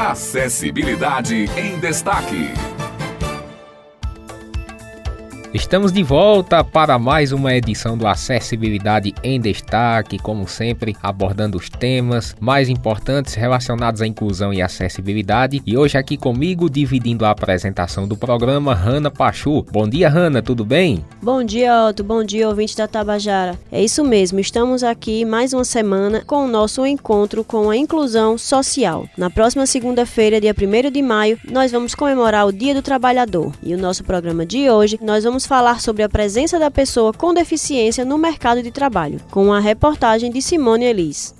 Acessibilidade em Destaque. Estamos de volta para mais uma edição do Acessibilidade em Destaque, como sempre, abordando os temas mais importantes relacionados à inclusão e acessibilidade. E hoje aqui comigo, dividindo a apresentação do programa, Hanna Pachu. Bom dia, Hanna, tudo bem? Bom dia, Otto. Bom dia, ouvinte da Tabajara. É isso mesmo, estamos aqui mais uma semana com o nosso encontro com a inclusão social. Na próxima segunda-feira, dia 1 de maio, nós vamos comemorar o Dia do Trabalhador. E o nosso programa de hoje, nós vamos vamos falar sobre a presença da pessoa com deficiência no mercado de trabalho, com a reportagem de Simone Elis.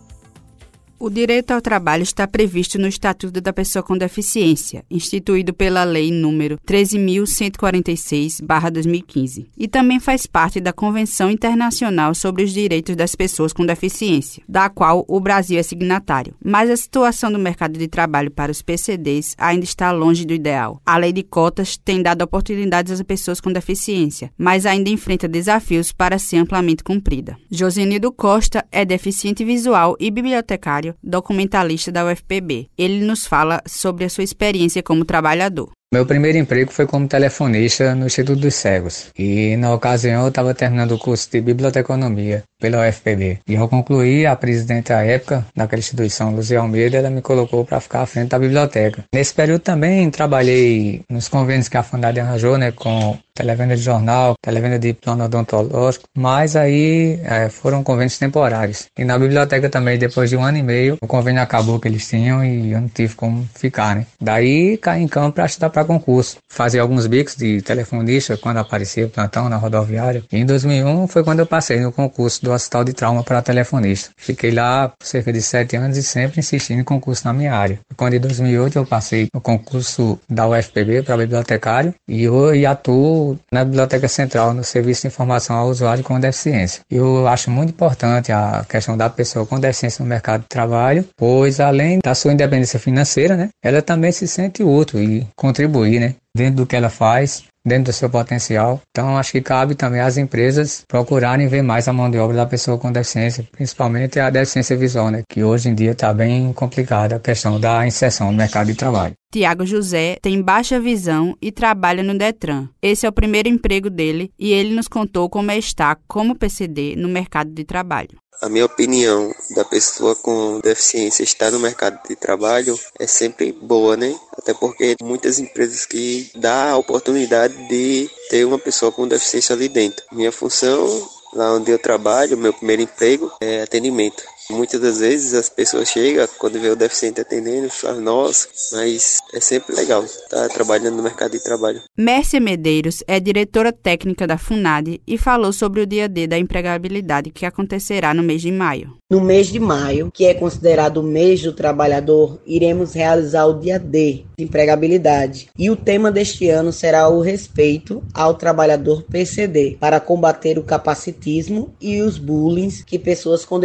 O direito ao trabalho está previsto no Estatuto da Pessoa com Deficiência, instituído pela Lei nº 13.146-2015, e também faz parte da Convenção Internacional sobre os Direitos das Pessoas com Deficiência, da qual o Brasil é signatário. Mas a situação do mercado de trabalho para os PCDs ainda está longe do ideal. A lei de cotas tem dado oportunidades às pessoas com deficiência, mas ainda enfrenta desafios para ser amplamente cumprida. Josenildo Costa é deficiente visual e bibliotecário documentalista da UFPB. Ele nos fala sobre a sua experiência como trabalhador. Meu primeiro emprego foi como telefonista no Instituto dos Cegos. E na ocasião eu estava terminando o curso de biblioteconomia pela UFPB. E ao concluir, a presidente à época daquela instituição, Luzia Almeida, ela me colocou para ficar à frente da biblioteca. Nesse período também trabalhei nos convênios que a Fundade arranjou, né, com televenda de jornal, televenda de plano odontológico, mas aí é, foram convênios temporários. E na biblioteca também, depois de um ano e meio, o convênio acabou que eles tinham e eu não tive como ficar, né. Daí caí em campo para estudar para concurso. Fazia alguns bicos de telefonista quando aparecia plantão na rodoviária. E em 2001 foi quando eu passei no concurso do Hospital de Trauma para telefonista. Fiquei lá por cerca de sete anos e sempre insistindo em concurso na minha área. Quando em 2008 eu passei no concurso da UFPB para bibliotecário e eu atuo na Biblioteca Central no Serviço de Informação ao Usuário com Deficiência. Eu acho muito importante a questão da pessoa com deficiência no mercado de trabalho, pois além da sua independência financeira, né, ela também se sente útil e contribuir, né, dentro do que ela faz dentro do seu potencial. Então, acho que cabe também às empresas procurarem ver mais a mão de obra da pessoa com deficiência, principalmente a deficiência visual, né, que hoje em dia está bem complicada a questão da inserção no mercado de trabalho. Tiago José tem baixa visão e trabalha no Detran. Esse é o primeiro emprego dele e ele nos contou como é estar como PCD no mercado de trabalho. A minha opinião da pessoa com deficiência estar no mercado de trabalho é sempre boa, né? Até porque muitas empresas que dá a oportunidade de ter uma pessoa com deficiência ali dentro. Minha função lá onde eu trabalho, meu primeiro emprego é atendimento. Muitas das vezes as pessoas chegam, quando vê o deficiente atendendo, falam, nossa, mas é sempre legal estar tá trabalhando no mercado de trabalho. Mércia Medeiros é diretora técnica da FUNAD e falou sobre o dia D da empregabilidade que acontecerá no mês de maio. No mês de maio, que é considerado o mês do trabalhador, iremos realizar o dia D de empregabilidade. E o tema deste ano será o respeito ao trabalhador PCD, para combater o capacitismo e os bullying que pessoas com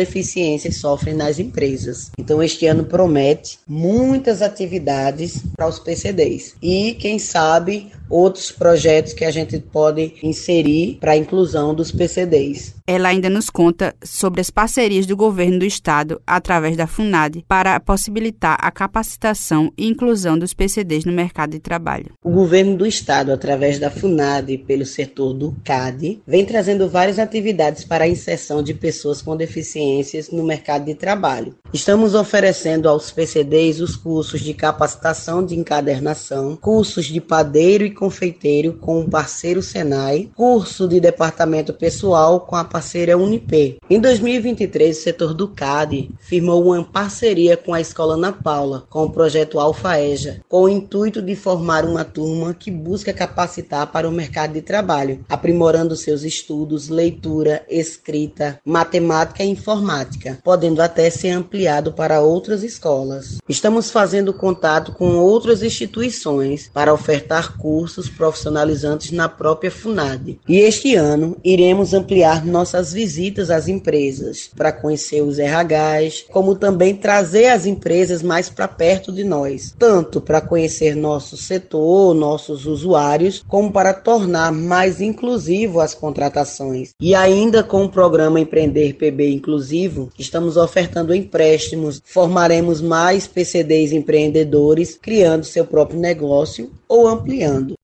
deficiência sofrem nas empresas. Então, este ano promete muitas atividades para os PCDs e, quem sabe, outros projetos que a gente pode inserir para a inclusão dos PCDs. Ela ainda nos conta sobre as parcerias do governo do estado através da FUNAD para possibilitar a capacitação e inclusão dos PCDs no mercado de trabalho. O governo do estado, através da FUNAD pelo setor do CAD, vem trazendo várias atividades para a inserção de pessoas com deficiências no mercado de trabalho. Estamos oferecendo aos PCDs os cursos de capacitação de encadernação, cursos de padeiro e confeiteiro com o parceiro Senai, curso de departamento pessoal com a parceira Unip. Em 2023, o setor do CAD firmou uma parceria com a Escola Ana Paula, com o projeto Alfaeja, com o intuito de formar uma turma que busca capacitar para o mercado de trabalho, aprimorando seus estudos, leitura, escrita, matemática e informática, podendo até ser ampliado para outras escolas. Estamos fazendo contato com outras instituições para ofertar cursos cursos profissionalizantes na própria FUNAD. E este ano iremos ampliar nossas visitas às empresas para conhecer os RHs, como também trazer as empresas mais para perto de nós, tanto para conhecer nosso setor, nossos usuários, como para tornar mais inclusivo as contratações. E ainda com o programa Empreender PB Inclusivo, estamos ofertando empréstimos, formaremos mais PCDs empreendedores, criando seu próprio negócio ou ampliando.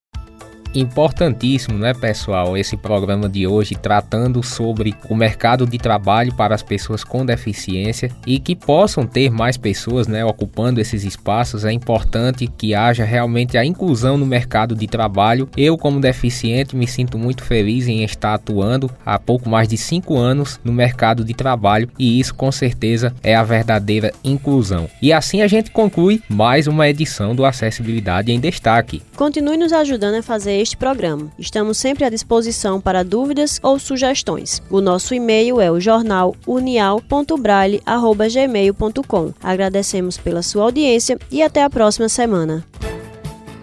Importantíssimo, né, pessoal, esse programa de hoje tratando sobre o mercado de trabalho para as pessoas com deficiência e que possam ter mais pessoas, né, ocupando esses espaços. É importante que haja realmente a inclusão no mercado de trabalho. Eu, como deficiente, me sinto muito feliz em estar atuando há pouco mais de cinco anos no mercado de trabalho e isso, com certeza, é a verdadeira inclusão. E assim a gente conclui mais uma edição do Acessibilidade em Destaque. Continue nos ajudando a fazer este programa. Estamos sempre à disposição para dúvidas ou sugestões. O nosso e-mail é o jornal unial.braille.gmail.com. Agradecemos pela sua audiência e até a próxima semana.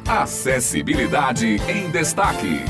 Acessibilidade em Destaque.